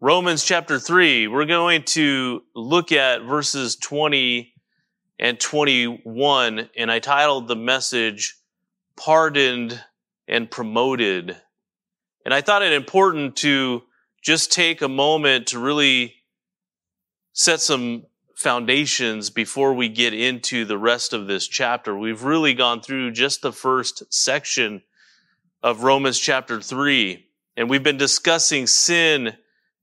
Romans chapter 3, we're going to look at verses 20 and 21, and I titled the message, Pardoned and Promoted. And I thought it important to just take a moment to really set some foundations before we get into the rest of this chapter. We've really gone through just the first section of Romans chapter 3, and we've been discussing sin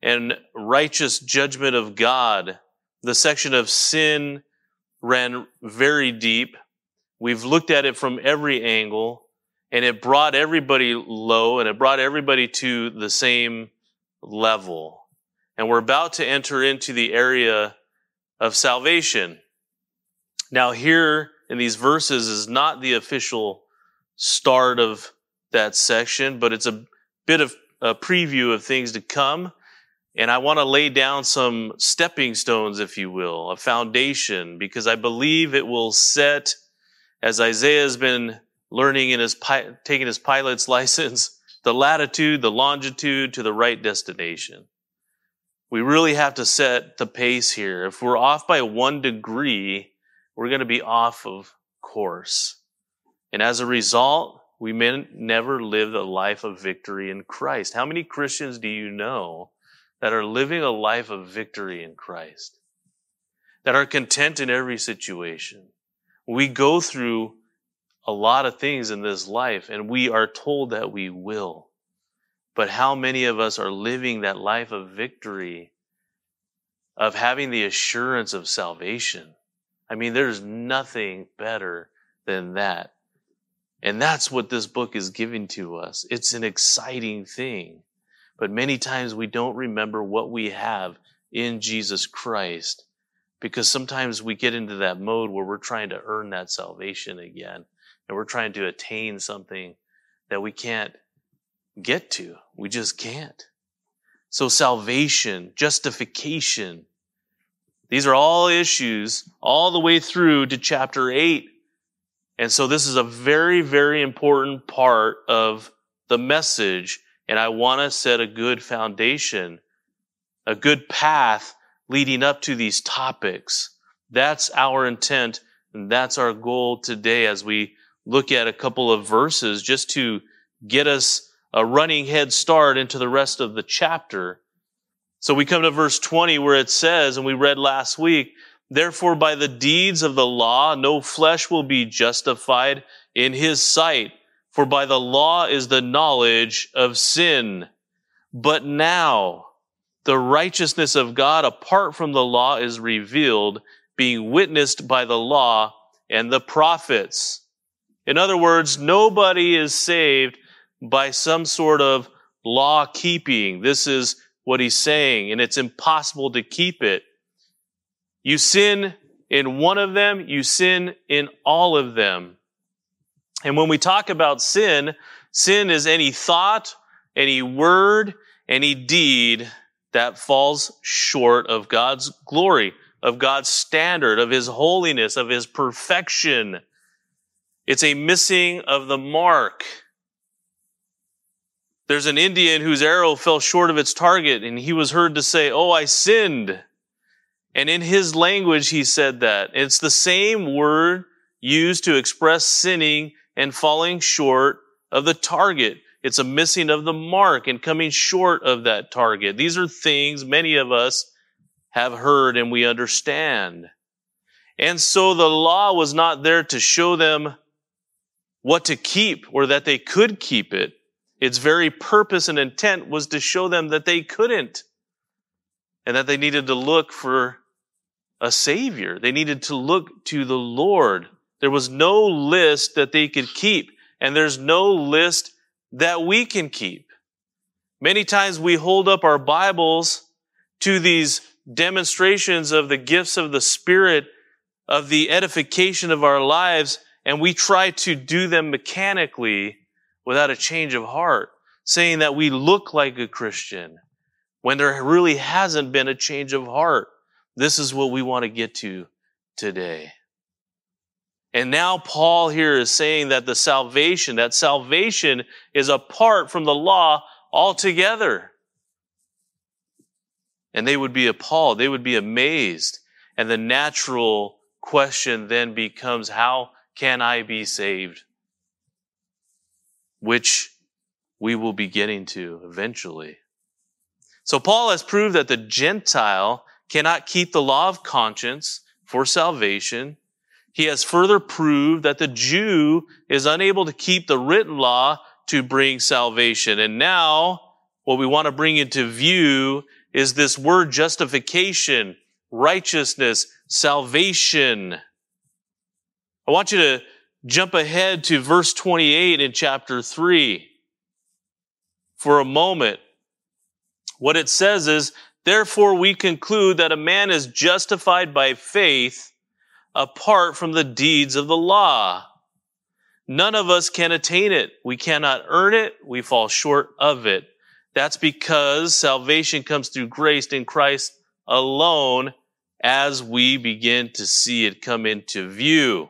and righteous judgment of God. The section of sin ran very deep. We've looked at it from every angle and it brought everybody low and it brought everybody to the same level. And we're about to enter into the area of salvation. Now here in these verses is not the official start of that section, but it's a bit of a preview of things to come. And I want to lay down some stepping stones, if you will, a foundation, because I believe it will set, as Isaiah has been learning in his, taking his pilot's license, the latitude, the longitude to the right destination. We really have to set the pace here. If we're off by one degree, we're going to be off of course. And as a result, we may never live a life of victory in Christ. How many Christians do you know that are living a life of victory in Christ, that are content in every situation. We go through a lot of things in this life and we are told that we will. But how many of us are living that life of victory, of having the assurance of salvation? I mean, there's nothing better than that. And that's what this book is giving to us. It's an exciting thing. But many times we don't remember what we have in Jesus Christ because sometimes we get into that mode where we're trying to earn that salvation again and we're trying to attain something that we can't get to. We just can't. So salvation, justification, these are all issues all the way through to chapter 8. And so this is a very, very important part of the message and I want to set a good foundation, a good path leading up to these topics. That's our intent. And that's our goal today as we look at a couple of verses just to get us a running head start into the rest of the chapter. So we come to verse 20 where it says, and we read last week, therefore by the deeds of the law, no flesh will be justified in his sight. For by the law is the knowledge of sin. But now the righteousness of God apart from the law is revealed, being witnessed by the law and the prophets. In other words, nobody is saved by some sort of law keeping. This is what he's saying, and it's impossible to keep it. You sin in one of them, you sin in all of them. And when we talk about sin, sin is any thought, any word, any deed that falls short of God's glory, of God's standard, of His holiness, of His perfection. It's a missing of the mark. There's an Indian whose arrow fell short of its target and he was heard to say, Oh, I sinned. And in his language, he said that. It's the same word used to express sinning and falling short of the target. It's a missing of the mark and coming short of that target. These are things many of us have heard and we understand. And so the law was not there to show them what to keep or that they could keep it. Its very purpose and intent was to show them that they couldn't and that they needed to look for a savior. They needed to look to the Lord there was no list that they could keep, and there's no list that we can keep. Many times we hold up our Bibles to these demonstrations of the gifts of the Spirit, of the edification of our lives, and we try to do them mechanically without a change of heart, saying that we look like a Christian when there really hasn't been a change of heart. This is what we want to get to today. And now Paul here is saying that the salvation, that salvation is apart from the law altogether. And they would be appalled. They would be amazed. And the natural question then becomes, how can I be saved? Which we will be getting to eventually. So Paul has proved that the Gentile cannot keep the law of conscience for salvation. He has further proved that the Jew is unable to keep the written law to bring salvation. And now what we want to bring into view is this word justification, righteousness, salvation. I want you to jump ahead to verse 28 in chapter 3 for a moment. What it says is, therefore we conclude that a man is justified by faith apart from the deeds of the law. None of us can attain it. We cannot earn it. We fall short of it. That's because salvation comes through grace in Christ alone as we begin to see it come into view.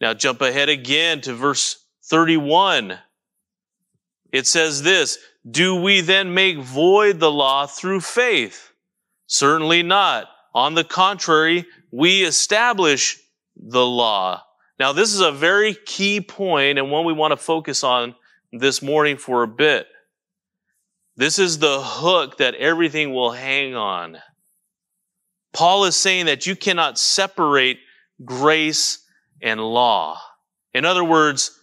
Now jump ahead again to verse 31. It says this, do we then make void the law through faith? Certainly not. On the contrary, we establish the law. Now this is a very key point and one we want to focus on this morning for a bit. This is the hook that everything will hang on. Paul is saying that you cannot separate grace and law. In other words,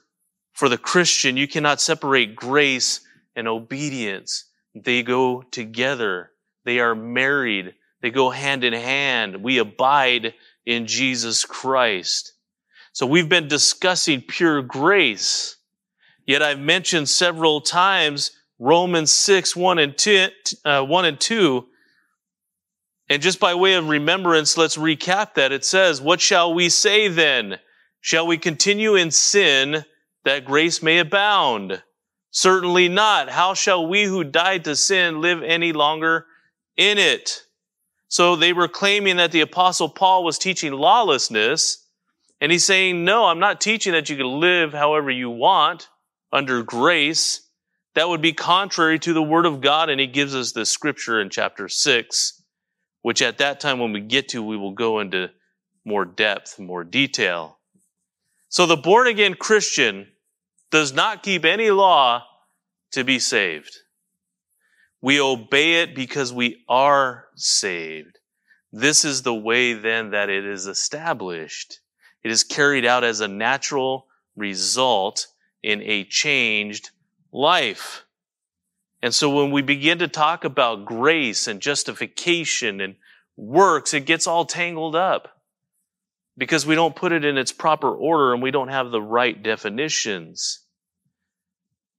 for the Christian, you cannot separate grace and obedience. They go together. They are married. They go hand in hand. We abide in Jesus Christ. So we've been discussing pure grace. Yet I've mentioned several times Romans 6, 1 and 2, uh, 1 and 2. And just by way of remembrance, let's recap that. It says, What shall we say then? Shall we continue in sin that grace may abound? Certainly not. How shall we who died to sin live any longer in it? So they were claiming that the apostle Paul was teaching lawlessness. And he's saying, no, I'm not teaching that you can live however you want under grace that would be contrary to the word of God. And he gives us the scripture in chapter six, which at that time when we get to, we will go into more depth, more detail. So the born again Christian does not keep any law to be saved. We obey it because we are saved. This is the way then that it is established. It is carried out as a natural result in a changed life. And so when we begin to talk about grace and justification and works, it gets all tangled up because we don't put it in its proper order and we don't have the right definitions.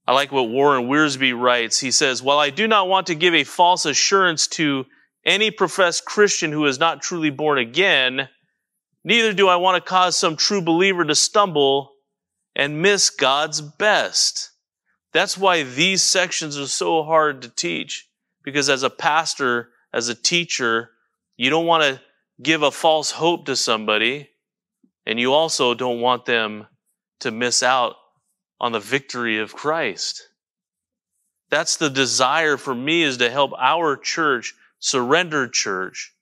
I like what Warren Wiersbe writes. He says, While I do not want to give a false assurance to any professed Christian who is not truly born again, neither do I want to cause some true believer to stumble and miss God's best. That's why these sections are so hard to teach. Because as a pastor, as a teacher, you don't want to give a false hope to somebody, and you also don't want them to miss out on the victory of Christ. That's the desire for me is to help our church, surrender church,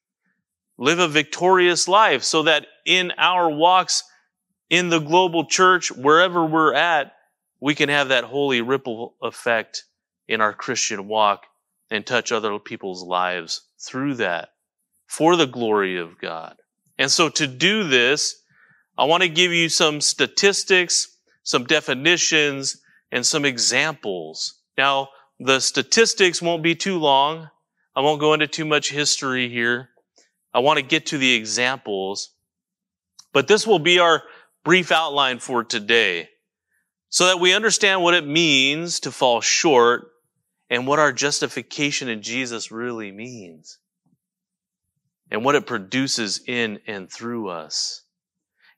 live a victorious life so that in our walks in the global church, wherever we're at, we can have that holy ripple effect in our Christian walk and touch other people's lives through that for the glory of God. And so to do this, I want to give you some statistics, some definitions, and some examples. Now, the statistics won't be too long. I won't go into too much history here. I want to get to the examples. But this will be our brief outline for today so that we understand what it means to fall short and what our justification in Jesus really means and what it produces in and through us.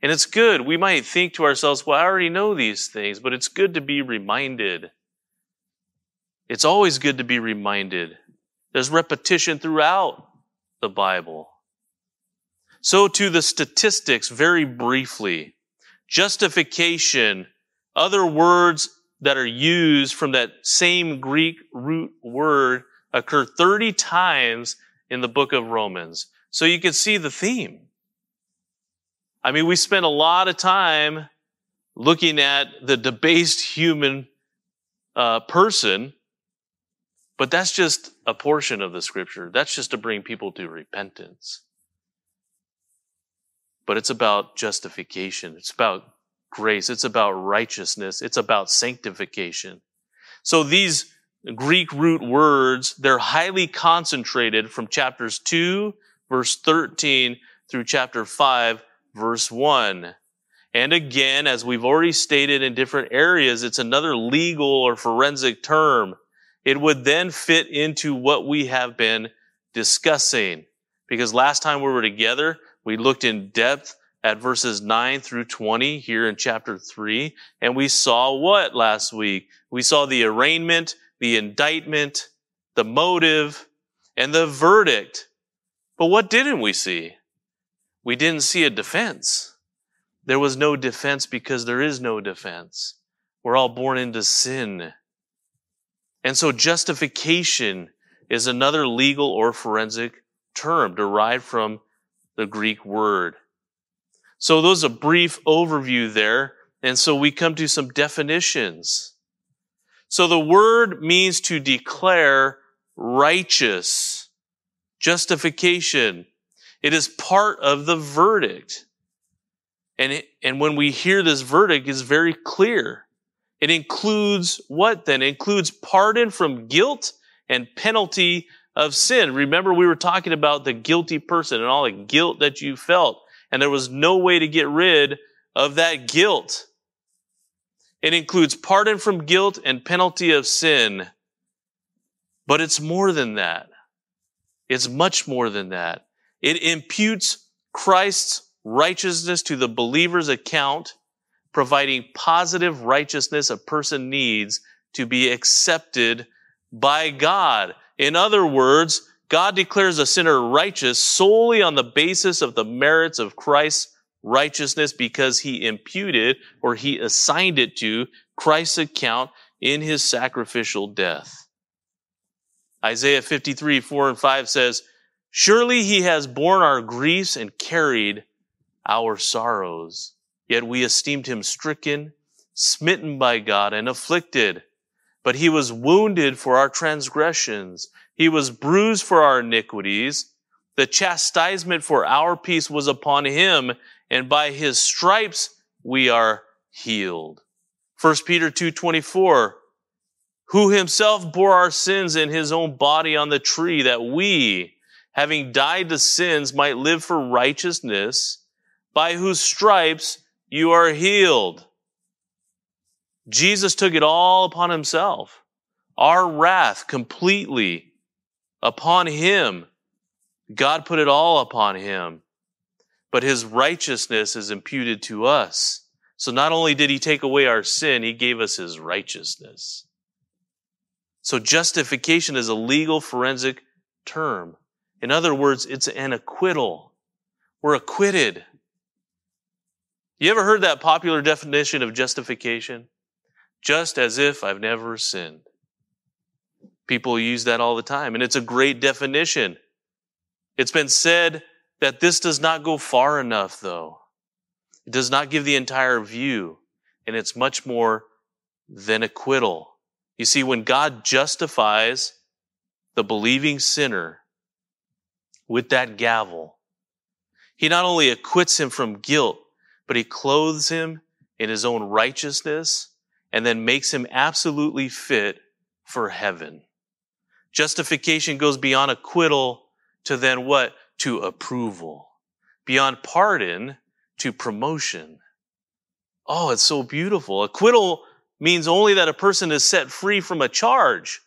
And it's good. We might think to ourselves, well, I already know these things, but it's good to be reminded. It's always good to be reminded. There's repetition throughout the Bible. So to the statistics very briefly. Justification other words that are used from that same Greek root word occur 30 times in the book of Romans. So you can see the theme. I mean, we spend a lot of time looking at the debased human uh, person, but that's just a portion of the scripture. That's just to bring people to repentance. But it's about justification. It's about grace. It's about righteousness. It's about sanctification. So these Greek root words, they're highly concentrated from chapters 2, verse 13 through chapter 5, verse 1. And again, as we've already stated in different areas, it's another legal or forensic term. It would then fit into what we have been discussing. Because last time we were together, we looked in depth at verses 9 through 20 here in chapter 3. And we saw what last week? We saw the arraignment, the indictment, the motive, and the verdict. But what didn't we see? We didn't see a defense. There was no defense because there is no defense. We're all born into sin. And so justification is another legal or forensic term derived from the Greek word. So those a brief overview there. And so we come to some definitions. So the word means to declare righteous, justification. It is part of the verdict. And, it, and when we hear this verdict, it's very clear. It includes what then? It includes pardon from guilt and penalty of sin. Remember, we were talking about the guilty person and all the guilt that you felt and there was no way to get rid of that guilt. It includes pardon from guilt and penalty of sin. But it's more than that. It's much more than that. It imputes Christ's righteousness to the believer's account, providing positive righteousness a person needs to be accepted by God. In other words, God declares a sinner righteous solely on the basis of the merits of Christ's righteousness because he imputed or he assigned it to Christ's account in his sacrificial death. Isaiah 53, 4 and 5 says, Surely he has borne our griefs and carried our sorrows. Yet we esteemed him stricken, smitten by God, and afflicted. But he was wounded for our transgressions. He was bruised for our iniquities. The chastisement for our peace was upon him, and by his stripes we are healed. 1 Peter 2:24 Who himself bore our sins in his own body on the tree that we, having died to sins, might live for righteousness, by whose stripes you are healed. Jesus took it all upon himself. Our wrath completely upon him. God put it all upon him. But his righteousness is imputed to us. So not only did he take away our sin, he gave us his righteousness. So justification is a legal forensic term. In other words, it's an acquittal. We're acquitted. You ever heard that popular definition of justification? just as if I've never sinned. People use that all the time, and it's a great definition. It's been said that this does not go far enough, though. It does not give the entire view, and it's much more than acquittal. You see, when God justifies the believing sinner with that gavel, he not only acquits him from guilt, but he clothes him in his own righteousness and then makes him absolutely fit for heaven. Justification goes beyond acquittal to then what? To approval. Beyond pardon to promotion. Oh, it's so beautiful. Acquittal means only that a person is set free from a charge.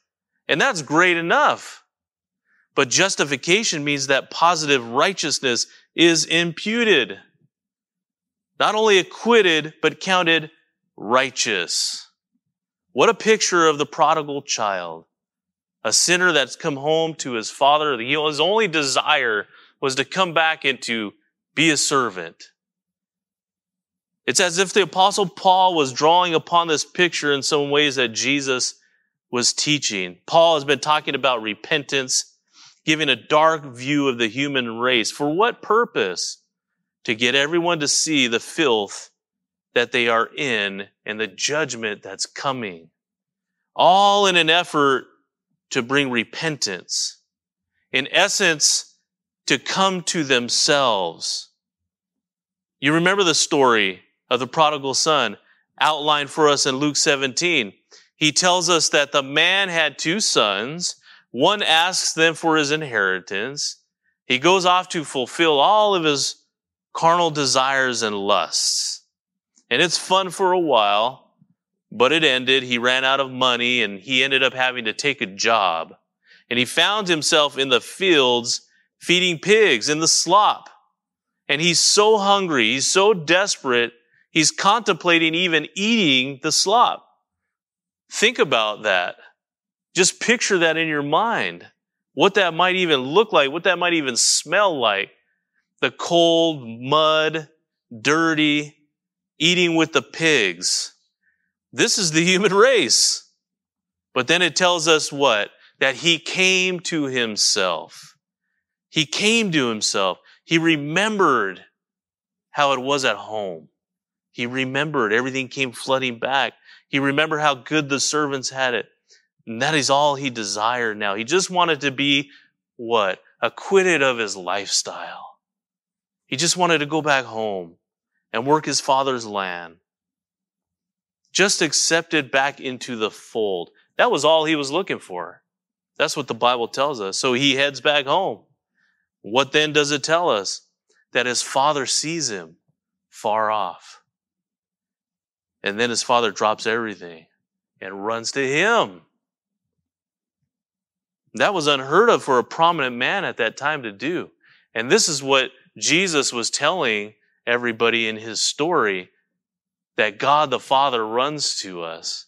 And that's great enough. But justification means that positive righteousness is imputed. Not only acquitted, but counted righteous. What a picture of the prodigal child. A sinner that's come home to his father. His only desire was to come back and to be a servant. It's as if the apostle Paul was drawing upon this picture in some ways that Jesus was teaching. Paul has been talking about repentance, giving a dark view of the human race. For what purpose? To get everyone to see the filth that they are in and the judgment that's coming. All in an effort to bring repentance. In essence, to come to themselves. You remember the story of the prodigal son outlined for us in Luke 17. He tells us that the man had two sons. One asks them for his inheritance. He goes off to fulfill all of his carnal desires and lusts. And it's fun for a while, but it ended. He ran out of money and he ended up having to take a job. And he found himself in the fields feeding pigs in the slop. And he's so hungry, he's so desperate, he's contemplating even eating the slop. Think about that. Just picture that in your mind. What that might even look like, what that might even smell like. The cold, mud, dirty, eating with the pigs. This is the human race. But then it tells us what? That he came to himself. He came to himself. He remembered how it was at home. He remembered everything came flooding back. He remembered how good the servants had it. And that is all he desired now. He just wanted to be what? Acquitted of his lifestyle. He just wanted to go back home and work his father's land. Just accepted back into the fold. That was all he was looking for. That's what the Bible tells us. So he heads back home. What then does it tell us? That his father sees him far off. And then his father drops everything and runs to him. That was unheard of for a prominent man at that time to do. And this is what Jesus was telling everybody in his story that God the Father runs to us.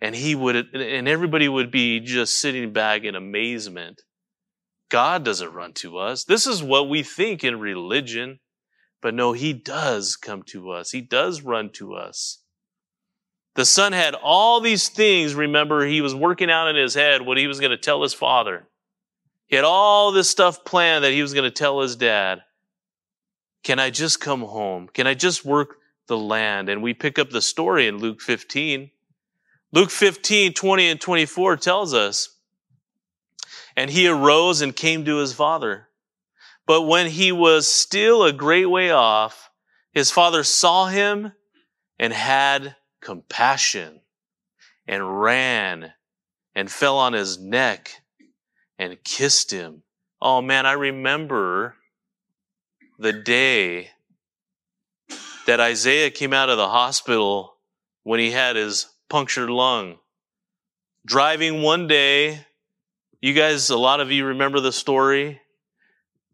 And he would, and everybody would be just sitting back in amazement. God doesn't run to us. This is what we think in religion. But no, he does come to us. He does run to us. The son had all these things. Remember, he was working out in his head what he was going to tell his father. He had all this stuff planned that he was going to tell his dad. Can I just come home? Can I just work the land? And we pick up the story in Luke 15. Luke 15, 20 and 24 tells us, and he arose and came to his father. But when he was still a great way off, his father saw him and had compassion and ran and fell on his neck and kissed him. Oh man, I remember the day that Isaiah came out of the hospital when he had his punctured lung. Driving one day, you guys, a lot of you remember the story.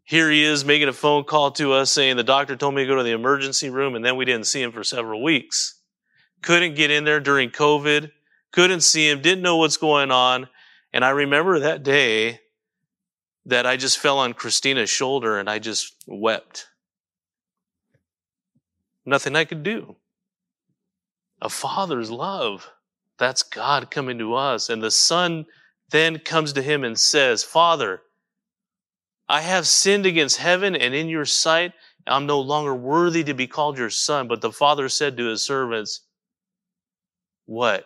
Here he is making a phone call to us saying the doctor told me to go to the emergency room and then we didn't see him for several weeks. Couldn't get in there during COVID, couldn't see him, didn't know what's going on. And I remember that day that I just fell on Christina's shoulder and I just wept. Nothing I could do. A father's love. That's God coming to us. And the son then comes to him and says, Father, I have sinned against heaven and in your sight. I'm no longer worthy to be called your son. But the father said to his servants, What?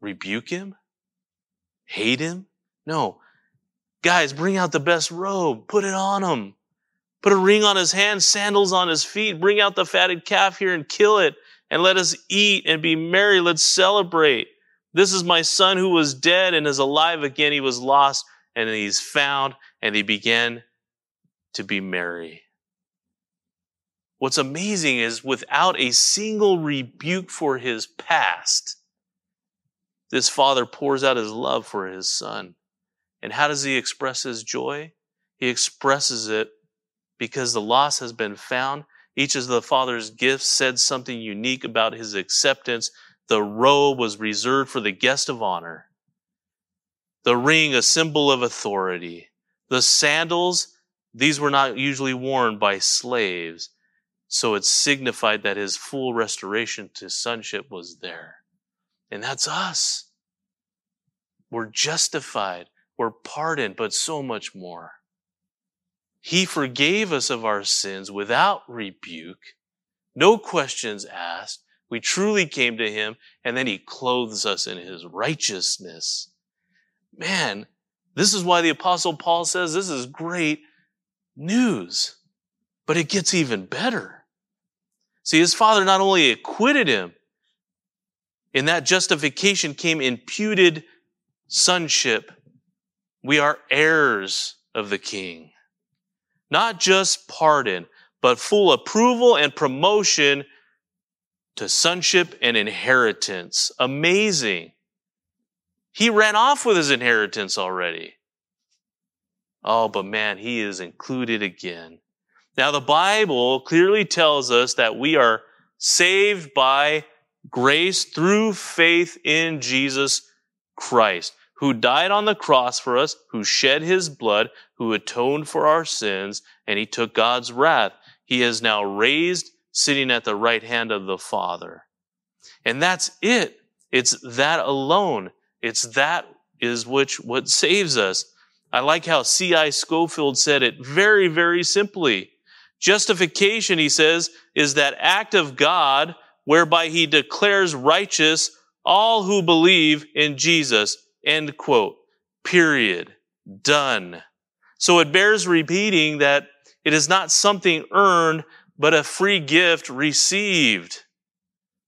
Rebuke him? Hate him? No. Guys, bring out the best robe, put it on him. Put a ring on his hand, sandals on his feet, bring out the fatted calf here and kill it, and let us eat and be merry. Let's celebrate. This is my son who was dead and is alive again. He was lost and he's found, and he began to be merry. What's amazing is without a single rebuke for his past, this father pours out his love for his son. And how does he express his joy? He expresses it because the loss has been found. Each of the Father's gifts said something unique about his acceptance. The robe was reserved for the guest of honor. The ring, a symbol of authority. The sandals, these were not usually worn by slaves. So it signified that his full restoration to sonship was there. And that's us. We're justified. We're pardoned, but so much more. He forgave us of our sins without rebuke, no questions asked. We truly came to him and then he clothes us in his righteousness. Man, this is why the apostle Paul says this is great news, but it gets even better. See, his father not only acquitted him, in that justification came imputed sonship. We are heirs of the king. Not just pardon, but full approval and promotion to sonship and inheritance. Amazing. He ran off with his inheritance already. Oh, but man, he is included again. Now, the Bible clearly tells us that we are saved by grace through faith in Jesus Christ, who died on the cross for us, who shed his blood, who atoned for our sins, and he took God's wrath. He is now raised, sitting at the right hand of the Father. And that's it. It's that alone. It's that is which what saves us. I like how C.I. Scofield said it very, very simply. Justification, he says, is that act of God whereby he declares righteous all who believe in Jesus. End quote. Period. Done. So it bears repeating that it is not something earned, but a free gift received.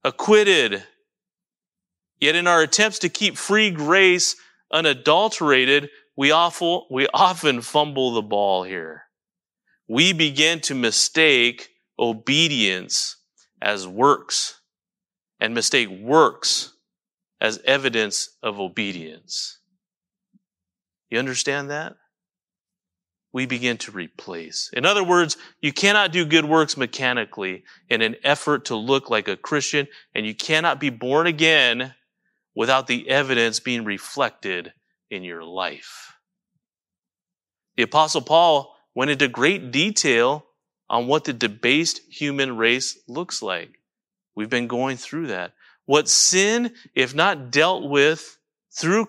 Acquitted. Yet in our attempts to keep free grace unadulterated, we, often fumble the ball here. We begin to mistake obedience as works and mistake works as evidence of obedience. You understand that? We begin to replace. In other words, you cannot do good works mechanically in an effort to look like a Christian, and you cannot be born again without the evidence being reflected in your life. The apostle Paul went into great detail on what the debased human race looks like. We've been going through that. What sin, if not dealt with through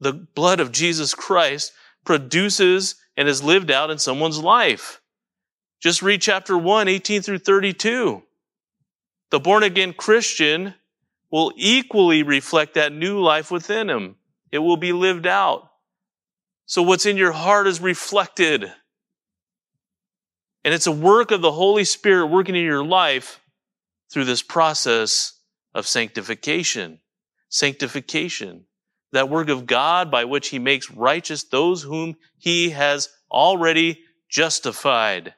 the blood of Jesus Christ, produces and is lived out in someone's life. Just read chapter 1, 18 through 32. The born again Christian will equally reflect that new life within him. It will be lived out. So what's in your heart is reflected. And it's a work of the Holy Spirit working in your life through this process of sanctification. Sanctification. That work of God by which he makes righteous those whom he has already justified.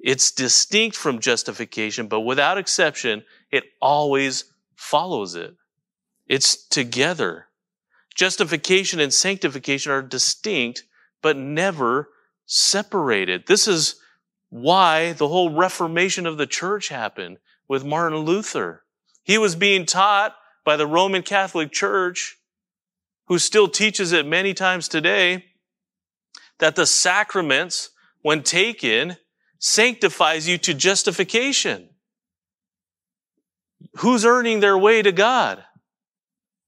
It's distinct from justification, but without exception, it always follows it. It's together. Justification and sanctification are distinct, but never separated. This is why the whole reformation of the church happened with Martin Luther. He was being taught by the Roman Catholic Church, who still teaches it many times today, that the sacraments, when taken, sanctifies you to justification. Who's earning their way to God?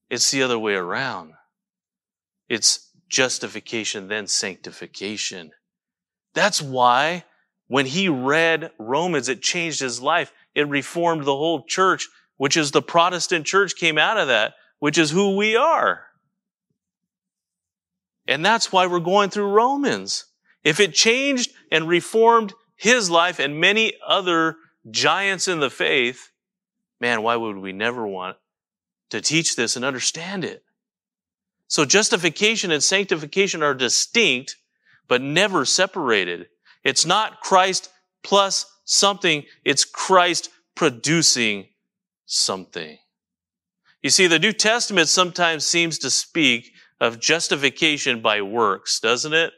It's the other way around. It's justification, then sanctification. That's why when he read Romans, it changed his life. It reformed the whole church, which is the Protestant church came out of that, which is who we are. And that's why we're going through Romans. If it changed and reformed his life and many other giants in the faith, man, why would we never want to teach this and understand it? So justification and sanctification are distinct, but never separated. It's not Christ plus something, it's Christ producing something. You see, the New Testament sometimes seems to speak of justification by works, doesn't it?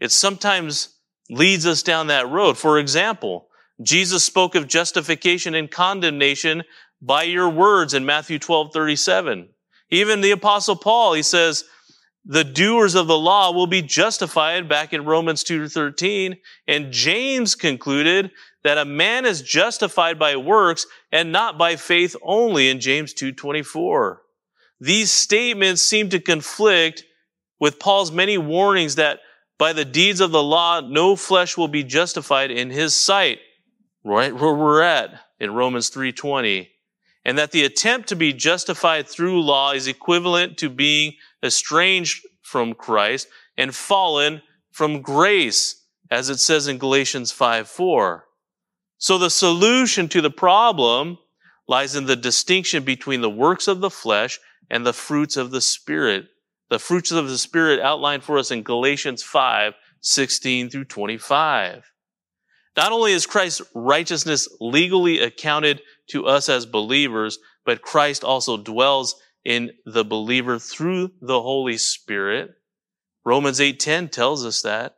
It sometimes leads us down that road. For example, Jesus spoke of justification and condemnation by your words in Matthew 12, 37. Even the apostle Paul, he says, the doers of the law will be justified back in Romans 2:13 and James concluded that a man is justified by works and not by faith only in James 2:24. these statements seem to conflict with Paul's many warnings that by the deeds of the law, no flesh will be justified in his sight, right where we're at in Romans 3.20. And that the attempt to be justified through law is equivalent to being estranged from Christ and fallen from grace, as it says in Galatians 5.4. So the solution to the problem lies in the distinction between the works of the flesh and the fruits of the Spirit. The fruits of the Spirit outlined for us in Galatians 5, 16 through 25. Not only is Christ's righteousness legally accounted to us as believers, but Christ also dwells in the believer through the Holy Spirit. Romans 8:10 tells us that.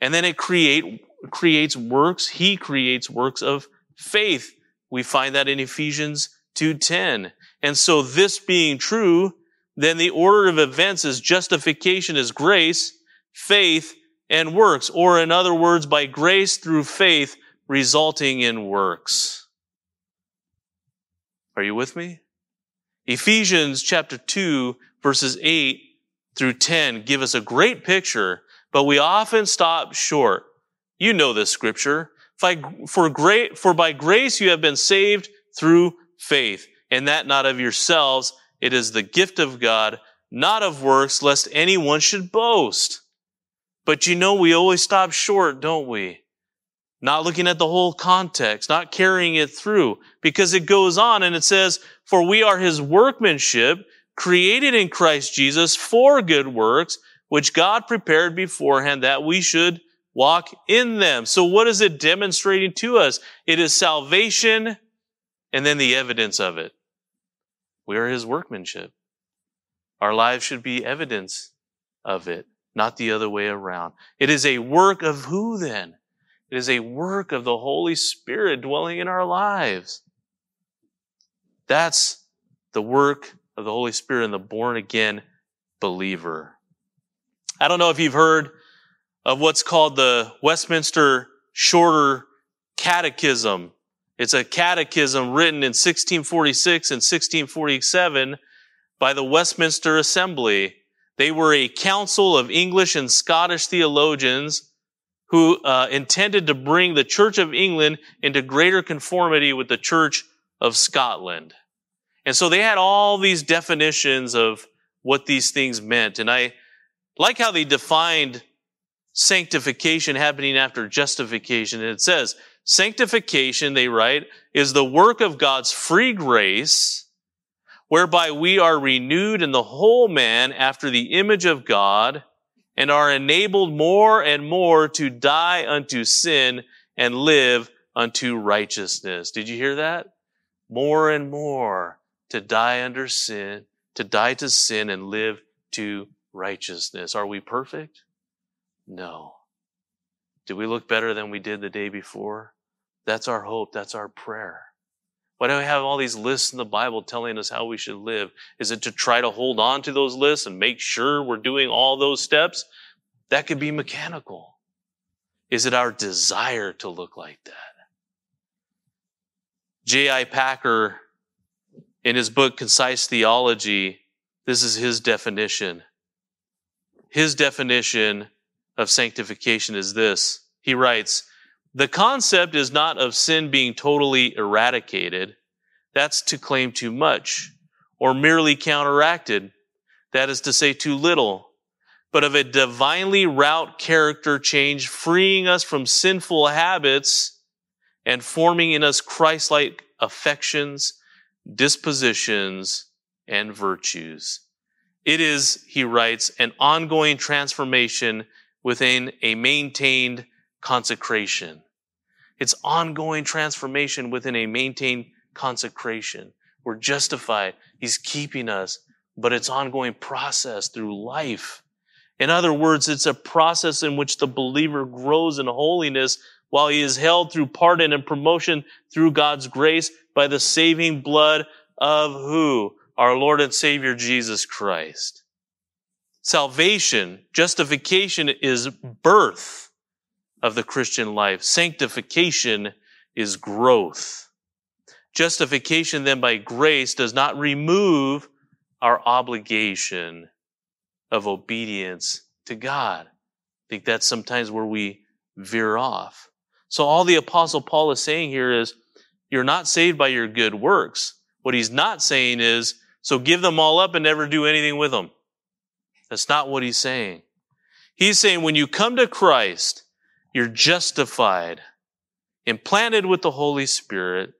And then it create, creates works. He creates works of faith. We find that in Ephesians 2:10. And so this being true, then the order of events is justification is grace, faith, and works. Or in other words, by grace through faith resulting in works. Are you with me? Ephesians chapter 2 verses 8 through 10 give us a great picture, but we often stop short. You know this scripture. For, great, for by grace you have been saved through faith and that not of yourselves. It is the gift of God, not of works, lest anyone should boast. But you know, we always stop short, don't we? Not looking at the whole context, not carrying it through, because it goes on and it says, for we are his workmanship, created in Christ Jesus for good works, which God prepared beforehand that we should walk in them. So what is it demonstrating to us? It is salvation and then the evidence of it. We are his workmanship. Our lives should be evidence of it, not the other way around. It is a work of who then? It is a work of the Holy Spirit dwelling in our lives. That's the work of the Holy Spirit in the born again believer. I don't know if you've heard of what's called the Westminster Shorter Catechism. It's a catechism written in 1646 and 1647 by the Westminster Assembly. They were a council of English and Scottish theologians who uh, intended to bring the Church of England into greater conformity with the Church of Scotland. And so they had all these definitions of what these things meant. And I like how they defined sanctification happening after justification. And it says, Sanctification, they write, is the work of God's free grace, whereby we are renewed in the whole man after the image of God and are enabled more and more to die unto sin and live unto righteousness. Did you hear that? More and more to die under sin, to die to sin and live to righteousness. Are we perfect? No. Do we look better than we did the day before? That's our hope. That's our prayer. Why do we have all these lists in the Bible telling us how we should live? Is it to try to hold on to those lists and make sure we're doing all those steps? That could be mechanical. Is it our desire to look like that? J.I. Packer, in his book Concise Theology, this is his definition. His definition of sanctification is this. He writes, the concept is not of sin being totally eradicated. That's to claim too much or merely counteracted. That is to say too little, but of a divinely wrought character change, freeing us from sinful habits and forming in us Christ-like affections, dispositions, and virtues. It is, he writes, an ongoing transformation within a maintained consecration. It's ongoing transformation within a maintained consecration. We're justified. He's keeping us, but it's ongoing process through life. In other words, it's a process in which the believer grows in holiness while he is held through pardon and promotion through God's grace by the saving blood of who? Our Lord and Savior Jesus Christ. Salvation, justification is birth of the Christian life. Sanctification is growth. Justification then by grace does not remove our obligation of obedience to God. I think that's sometimes where we veer off. So all the apostle Paul is saying here is, you're not saved by your good works. What he's not saying is, so give them all up and never do anything with them. That's not what he's saying. He's saying when you come to Christ, you're justified, implanted with the Holy Spirit,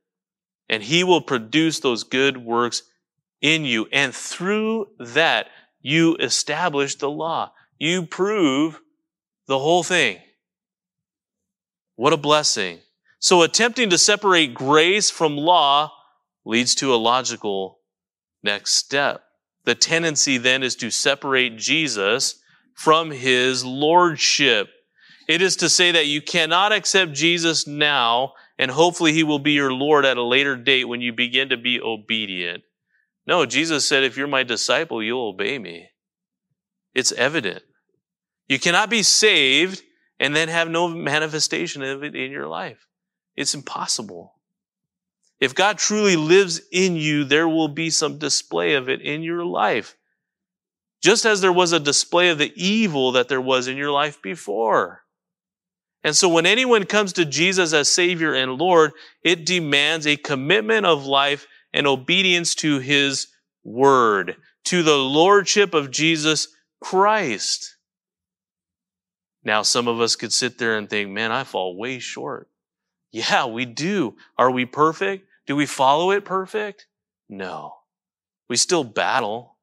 and he will produce those good works in you. And through that, you establish the law. You prove the whole thing. What a blessing. So attempting to separate grace from law leads to a logical next step. The tendency then is to separate Jesus from his lordship. It is to say that you cannot accept Jesus now and hopefully he will be your Lord at a later date when you begin to be obedient. No, Jesus said, if you're my disciple, you'll obey me. It's evident. You cannot be saved and then have no manifestation of it in your life. It's impossible. If God truly lives in you, there will be some display of it in your life. Just as there was a display of the evil that there was in your life before. And so when anyone comes to Jesus as Savior and Lord, it demands a commitment of life and obedience to His Word, to the Lordship of Jesus Christ. Now, some of us could sit there and think, man, I fall way short. Yeah, we do. Are we perfect? Do we follow it perfect? No. We still battle.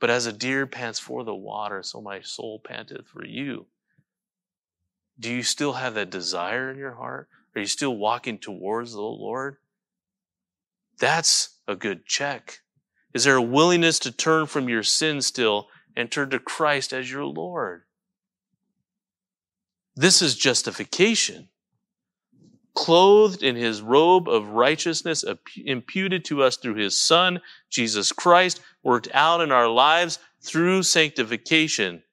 But as a deer pants for the water, so my soul panteth for you. Do you still have that desire in your heart? Are you still walking towards the Lord? That's a good check. Is there a willingness to turn from your sin still and turn to Christ as your Lord? This is justification. Clothed in his robe of righteousness, imputed to us through his Son, Jesus Christ, worked out in our lives through sanctification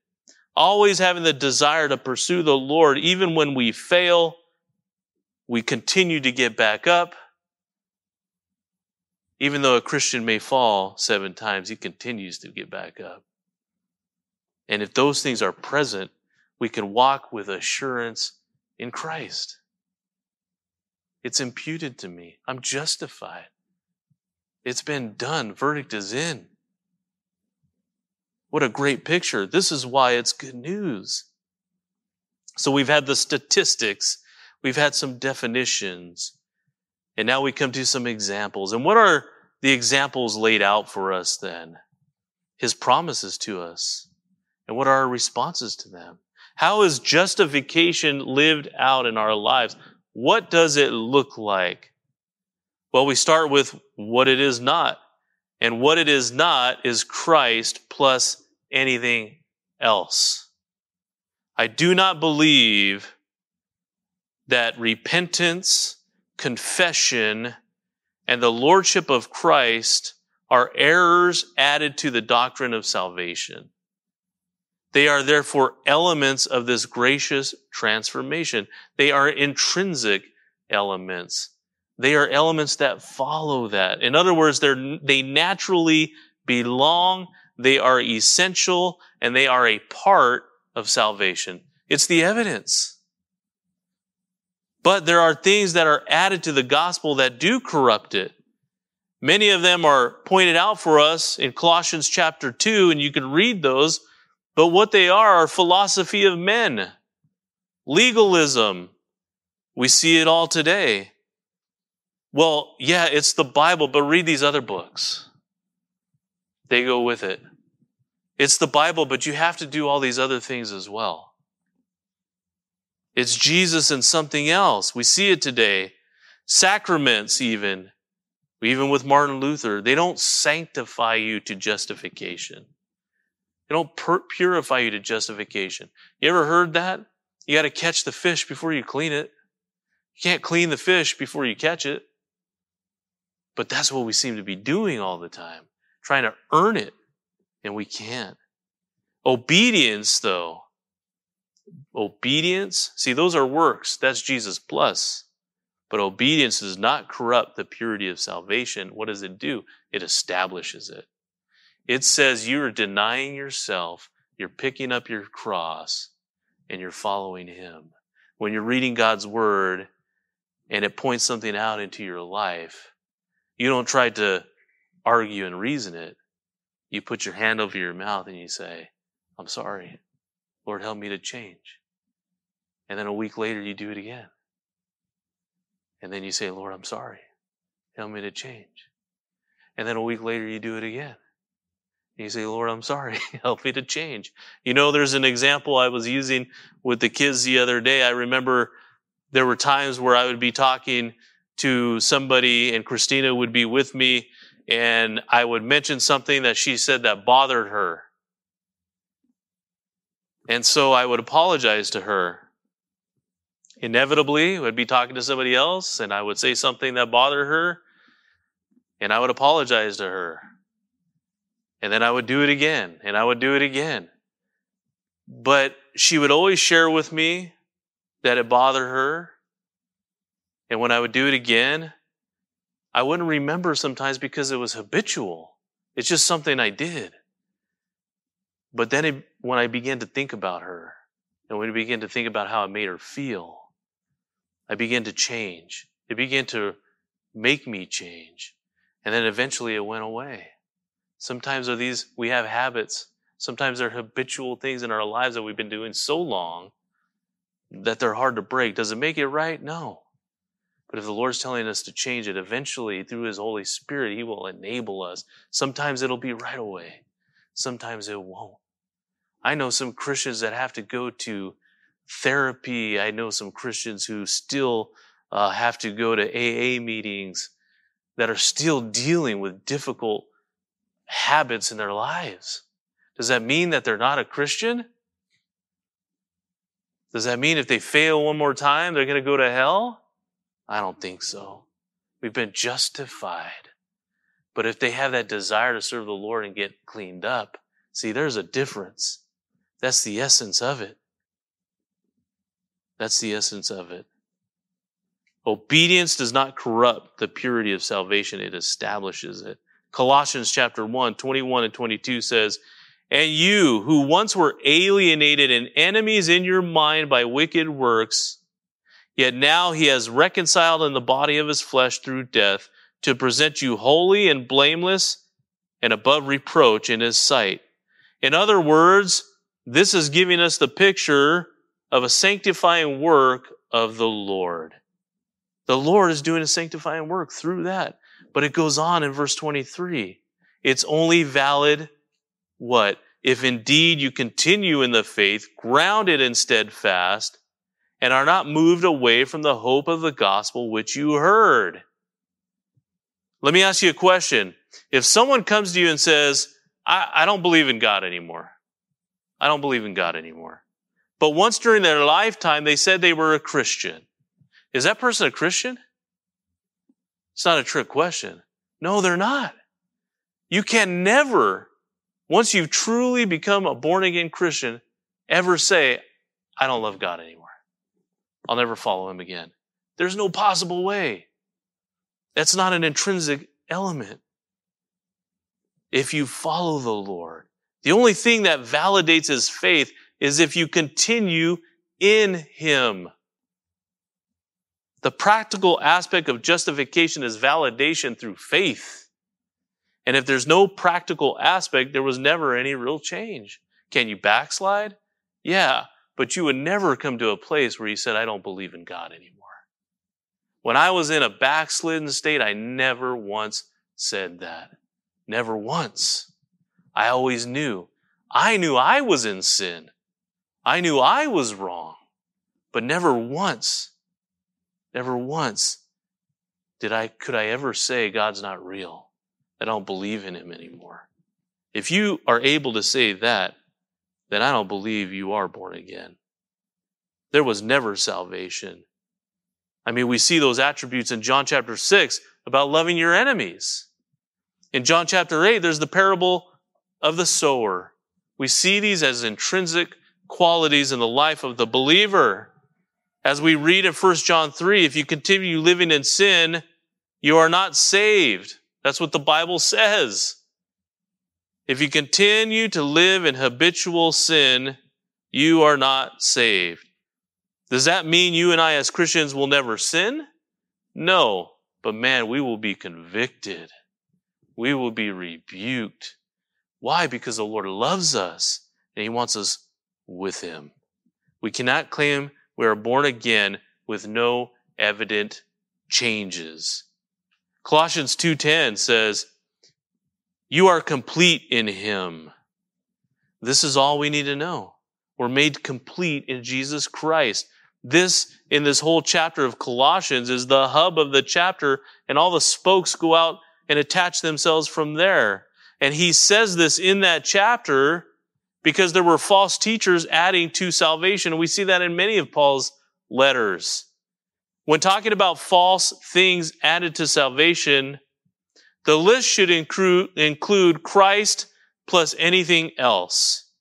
always having the desire to pursue the Lord, even when we fail, we continue to get back up. Even though a Christian may fall seven times, he continues to get back up. And if those things are present, we can walk with assurance in Christ. It's imputed to me. I'm justified. It's been done. Verdict is in. What a great picture. This is why it's good news. So we've had the statistics, we've had some definitions, and now we come to some examples. And what are the examples laid out for us then? His promises to us. And what are our responses to them? How is justification lived out in our lives? What does it look like? Well, we start with what it is not. And what it is not is Christ plus anything else. I do not believe that repentance, confession, and the lordship of Christ are errors added to the doctrine of salvation. They are therefore elements of this gracious transformation. They are intrinsic elements. They are elements that follow that. In other words, they naturally belong, they are essential, and they are a part of salvation. It's the evidence. But there are things that are added to the gospel that do corrupt it. Many of them are pointed out for us in Colossians chapter 2, and you can read those. But what they are are philosophy of men, legalism. We see it all today. Well, yeah, it's the Bible, but read these other books. They go with it. It's the Bible, but you have to do all these other things as well. It's Jesus and something else. We see it today. Sacraments, even. Even with Martin Luther, they don't sanctify you to justification. They don't purify you to justification. You ever heard that? You got to catch the fish before you clean it. You can't clean the fish before you catch it. But that's what we seem to be doing all the time, trying to earn it, and we can't. Obedience, though, obedience, see, those are works. That's Jesus plus. But obedience does not corrupt the purity of salvation. What does it do? It establishes it. It says you're denying yourself, you're picking up your cross, and you're following Him. When you're reading God's Word and it points something out into your life, you don't try to argue and reason it. You put your hand over your mouth and you say, I'm sorry. Lord, help me to change. And then a week later, you do it again. And then you say, Lord, I'm sorry. Help me to change. And then a week later, you do it again. And you say, Lord, I'm sorry. Help me to change. You know, there's an example I was using with the kids the other day. I remember there were times where I would be talking to somebody and Christina would be with me and I would mention something that she said that bothered her. And so I would apologize to her. Inevitably, I'd be talking to somebody else and I would say something that bothered her and I would apologize to her. And then I would do it again and I would do it again. But she would always share with me that it bothered her. And when I would do it again, I wouldn't remember sometimes because it was habitual. It's just something I did. But then it, when I began to think about her, and when I began to think about how it made her feel, I began to change. It began to make me change. And then eventually it went away. Sometimes are these, we have habits. Sometimes they're habitual things in our lives that we've been doing so long that they're hard to break. Does it make it right? No. But if the Lord's telling us to change it, eventually through His Holy Spirit, He will enable us. Sometimes it'll be right away. Sometimes it won't. I know some Christians that have to go to therapy. I know some Christians who still uh, have to go to AA meetings that are still dealing with difficult habits in their lives. Does that mean that they're not a Christian? Does that mean if they fail one more time, they're going to go to hell? I don't think so. We've been justified. But if they have that desire to serve the Lord and get cleaned up, see, there's a difference. That's the essence of it. That's the essence of it. Obedience does not corrupt the purity of salvation, it establishes it. Colossians chapter 1, 21 and 22 says, And you who once were alienated and enemies in your mind by wicked works, yet now he has reconciled in the body of his flesh through death to present you holy and blameless and above reproach in his sight. In other words, this is giving us the picture of a sanctifying work of the Lord. The Lord is doing a sanctifying work through that. But it goes on in verse 23. It's only valid what? If indeed you continue in the faith, grounded and steadfast, and are not moved away from the hope of the gospel which you heard. Let me ask you a question. If someone comes to you and says, I, I don't believe in God anymore. I don't believe in God anymore. But once during their lifetime, they said they were a Christian. Is that person a Christian? It's not a trick question. No, they're not. You can never, once you've truly become a born again Christian, ever say, I don't love God anymore. I'll never follow him again. There's no possible way. That's not an intrinsic element. If you follow the Lord, the only thing that validates his faith is if you continue in him. The practical aspect of justification is validation through faith. And if there's no practical aspect, there was never any real change. Can you backslide? Yeah, but you would never come to a place where you said, I don't believe in God anymore. When I was in a backslidden state, I never once said that. Never once. I always knew. I knew I was in sin. I knew I was wrong. But never once, never once did I, could I ever say God's not real. I don't believe in him anymore. If you are able to say that, then I don't believe you are born again. There was never salvation. I mean, we see those attributes in John chapter 6 about loving your enemies. In John chapter 8, there's the parable of the sower. We see these as intrinsic qualities in the life of the believer. As we read in 1 John 3, if you continue living in sin, you are not saved. That's what the Bible says. If you continue to live in habitual sin, you are not saved. Does that mean you and I as Christians will never sin? No, but man, we will be convicted. We will be rebuked. Why? Because the Lord loves us and he wants us with him. We cannot claim we are born again with no evident changes. Colossians 2:10 says, "You are complete in him." This is all we need to know. We're made complete in Jesus Christ. This, in this whole chapter of Colossians, is the hub of the chapter, and all the spokes go out and attach themselves from there. And he says this in that chapter because there were false teachers adding to salvation. And we see that in many of Paul's letters. When talking about false things added to salvation, the list should include Christ plus anything else.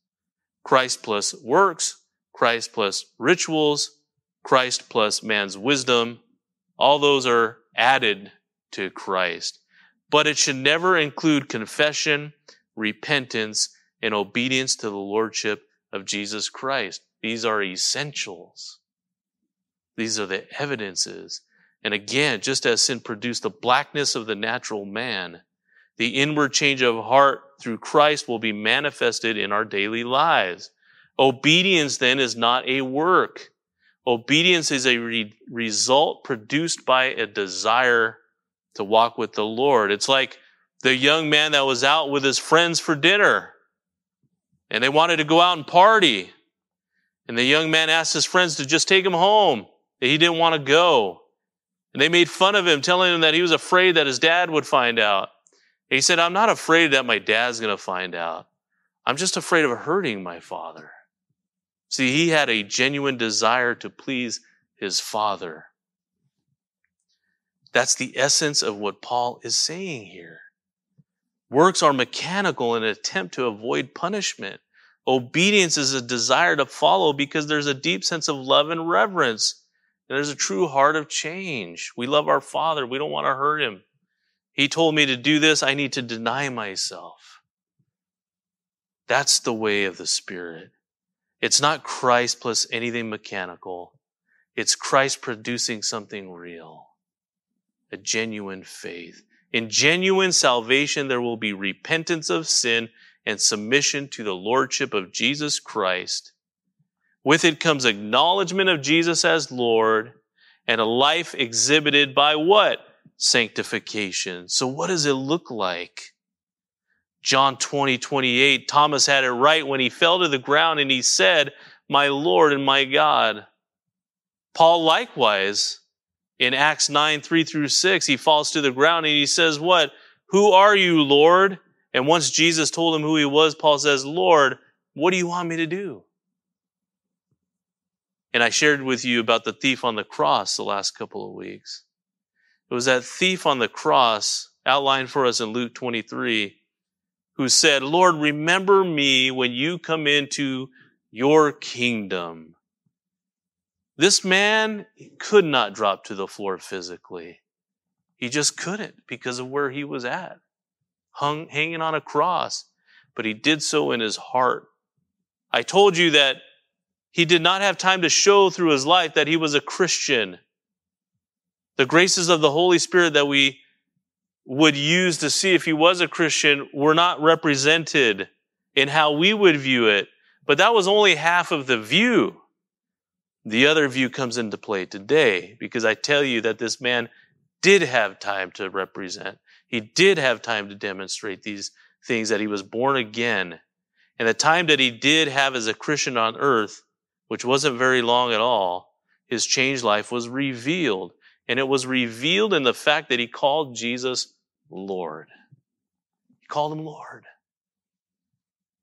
Christ plus works, Christ plus rituals, Christ plus man's wisdom. All those are added to Christ. But it should never include confession, repentance, and obedience to the Lordship of Jesus Christ. These are essentials. These are the evidences. And again, just as sin produced the blackness of the natural man, the inward change of heart through Christ will be manifested in our daily lives. Obedience then is not a work. Obedience is a re- result produced by a desire to walk with the Lord. It's like the young man that was out with his friends for dinner and they wanted to go out and party. And the young man asked his friends to just take him home. He didn't want to go. And they made fun of him, telling him that he was afraid that his dad would find out. He said, I'm not afraid that my dad's going to find out. I'm just afraid of hurting my father. See, he had a genuine desire to please his father. That's the essence of what Paul is saying here. Works are mechanical in an attempt to avoid punishment. Obedience is a desire to follow because there's a deep sense of love and reverence. There's a true heart of change. We love our Father. We don't want to hurt Him. He told me to do this. I need to deny myself. That's the way of the Spirit. It's not Christ plus anything mechanical. It's Christ producing something real, a genuine faith. In genuine salvation, there will be repentance of sin and submission to the Lordship of Jesus Christ. With it comes acknowledgement of Jesus as Lord and a life exhibited by what? Sanctification. So what does it look like? John 20, 28, Thomas had it right when he fell to the ground and he said, My Lord and my God. Paul likewise in Acts 9, 3 through 6, he falls to the ground and he says, What? Who are you, Lord? And once Jesus told him who he was, Paul says, Lord, what do you want me to do? And I shared with you about the thief on the cross the last couple of weeks. It was that thief on the cross outlined for us in Luke 23 who said, Lord, remember me when you come into your kingdom. This man could not drop to the floor physically. He just couldn't because of where he was at, hung, hanging on a cross. But he did so in his heart. I told you that he did not have time to show through his life that he was a Christian. The graces of the Holy Spirit that we would use to see if he was a Christian were not represented in how we would view it. But that was only half of the view. The other view comes into play today because I tell you that this man did have time to represent. He did have time to demonstrate these things that he was born again. And the time that he did have as a Christian on earth, which wasn't very long at all, his changed life was revealed. And it was revealed in the fact that he called Jesus Lord. He called him Lord.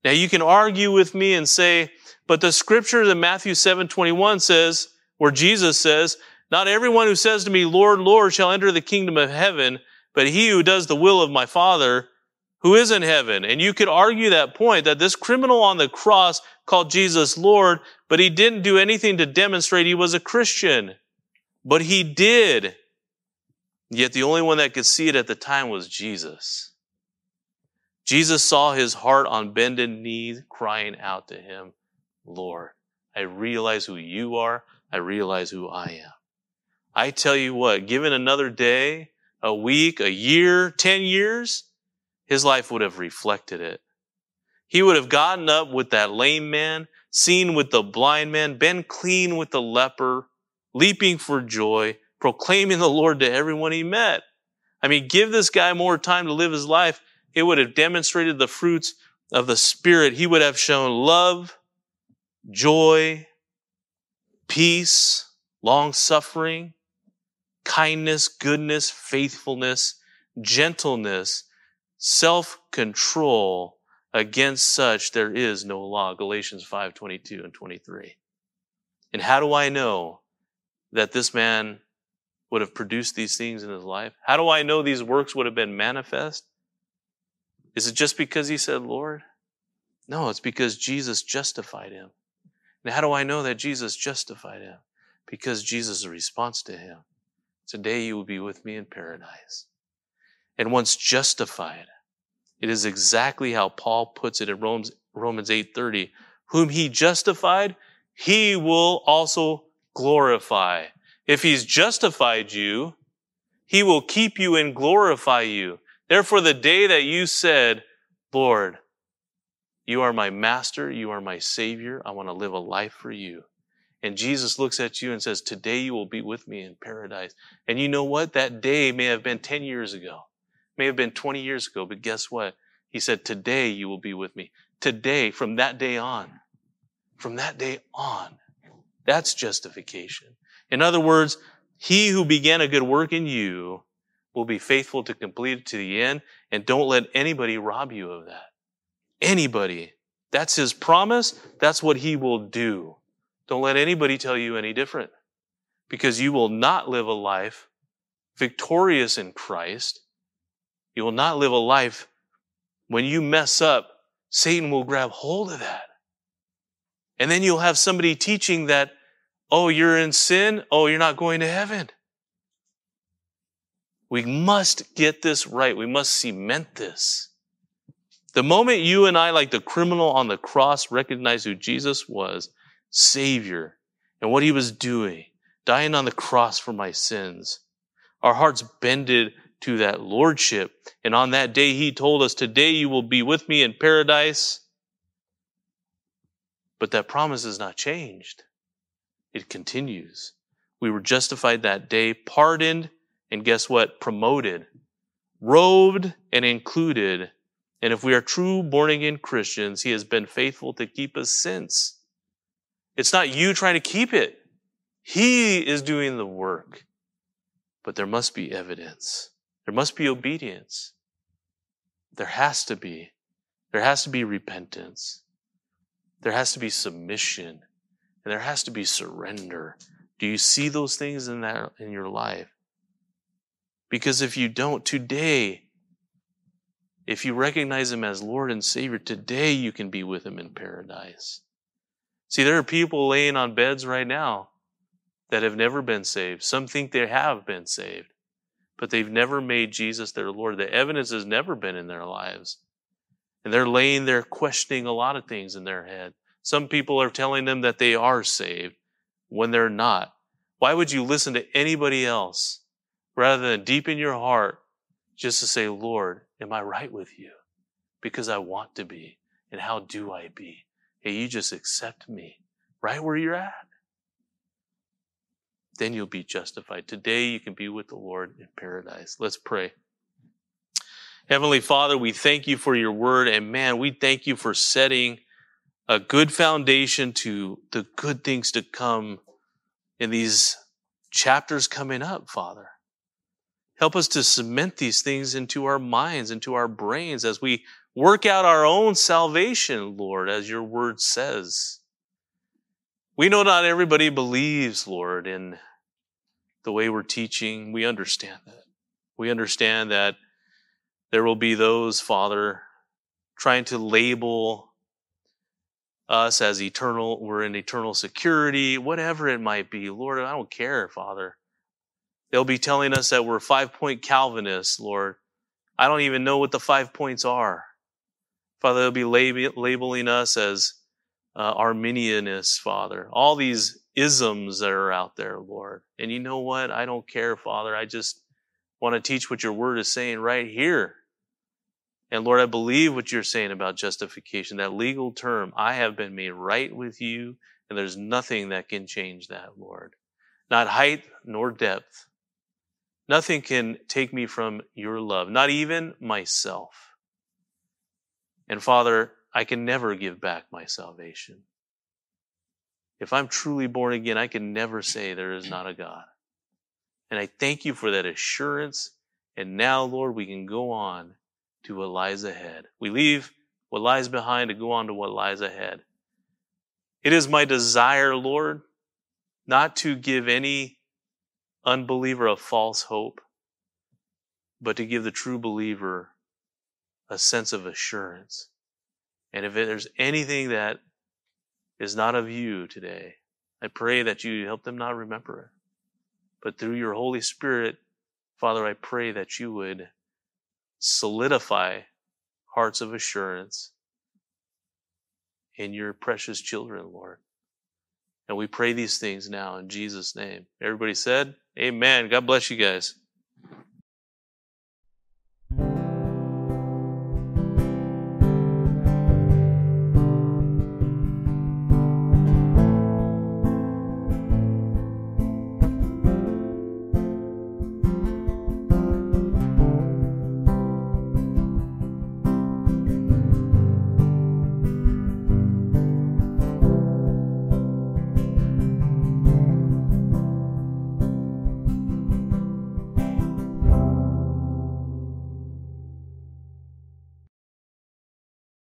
Now you can argue with me and say, but the scripture in Matthew 7 21 says, where Jesus says, Not everyone who says to me, Lord, Lord, shall enter the kingdom of heaven, but he who does the will of my Father who is in heaven. And you could argue that point that this criminal on the cross called Jesus Lord, but he didn't do anything to demonstrate he was a Christian. But he did. Yet the only one that could see it at the time was Jesus. Jesus saw his heart on bended knees crying out to him, Lord, I realize who you are. I realize who I am. I tell you what, given another day, a week, a year, 10 years, his life would have reflected it. He would have gotten up with that lame man, seen with the blind man, been clean with the leper, leaping for joy, proclaiming the Lord to everyone he met. I mean, give this guy more time to live his life. It would have demonstrated the fruits of the Spirit. He would have shown love, joy, peace, long suffering, kindness, goodness, faithfulness, gentleness, self control. Against such there is no law. Galatians 5 22 and 23. And how do I know that this man would have produced these things in his life? How do I know these works would have been manifest? Is it just because he said, Lord? No, it's because Jesus justified him. And how do I know that Jesus justified him? Because Jesus' response to him. Today you will be with me in paradise. And once justified, it is exactly how Paul puts it in Romans, Romans 8:30. Whom he justified, he will also glorify. If he's justified you, he will keep you and glorify you. Therefore, the day that you said, Lord, you are my master, you are my savior, I want to live a life for you. And Jesus looks at you and says, Today you will be with me in paradise. And you know what? That day may have been 10 years ago, may have been 20 years ago, but guess what? He said, Today you will be with me. Today, from that day on, from that day on, that's justification. In other words, he who began a good work in you will be faithful to complete it to the end, and don't let anybody rob you of that. Anybody. That's his promise. That's what he will do. Don't let anybody tell you any different because you will not live a life victorious in Christ. You will not live a life when you mess up, Satan will grab hold of that. And then you'll have somebody teaching that, oh, you're in sin. Oh, you're not going to heaven. We must get this right. We must cement this. The moment you and I, like the criminal on the cross, recognize who Jesus was, Savior, and what he was doing, dying on the cross for my sins, our hearts bended to that lordship. And on that day, he told us, Today you will be with me in paradise. But that promise is not changed. It continues. We were justified that day, pardoned, and guess what? Promoted, robed, and included. And if we are true born again Christians, He has been faithful to keep us since. It's not you trying to keep it. He is doing the work. But there must be evidence. There must be obedience. There has to be. There has to be repentance. There has to be submission and there has to be surrender. Do you see those things in that in your life? Because if you don't today, if you recognize him as Lord and Savior, today you can be with him in paradise. See, there are people laying on beds right now that have never been saved. Some think they have been saved, but they've never made Jesus their Lord. The evidence has never been in their lives. And they're laying there questioning a lot of things in their head. Some people are telling them that they are saved when they're not. Why would you listen to anybody else rather than deep in your heart just to say, Lord, am I right with you? Because I want to be. And how do I be? Hey, you just accept me right where you're at. Then you'll be justified. Today you can be with the Lord in paradise. Let's pray. Heavenly Father, we thank you for your word. And man, we thank you for setting a good foundation to the good things to come in these chapters coming up, Father. Help us to cement these things into our minds, into our brains as we work out our own salvation, Lord, as your word says. We know not everybody believes, Lord, in the way we're teaching. We understand that. We understand that there will be those, Father, trying to label us as eternal, we're in eternal security, whatever it might be. Lord, I don't care, Father. They'll be telling us that we're five point Calvinists, Lord. I don't even know what the five points are. Father, they'll be lab- labeling us as uh, Arminianists, Father. All these isms that are out there, Lord. And you know what? I don't care, Father. I just want to teach what your word is saying right here. And Lord, I believe what you're saying about justification, that legal term. I have been made right with you, and there's nothing that can change that, Lord. Not height nor depth. Nothing can take me from your love, not even myself. And Father, I can never give back my salvation. If I'm truly born again, I can never say there is not a God. And I thank you for that assurance. And now, Lord, we can go on to what lies ahead. We leave what lies behind to go on to what lies ahead. It is my desire, Lord, not to give any unbeliever a false hope, but to give the true believer a sense of assurance. And if there's anything that is not of you today, I pray that you help them not remember it. But through your Holy Spirit, Father, I pray that you would solidify hearts of assurance in your precious children, Lord. And we pray these things now in Jesus' name. Everybody said, Amen. God bless you guys.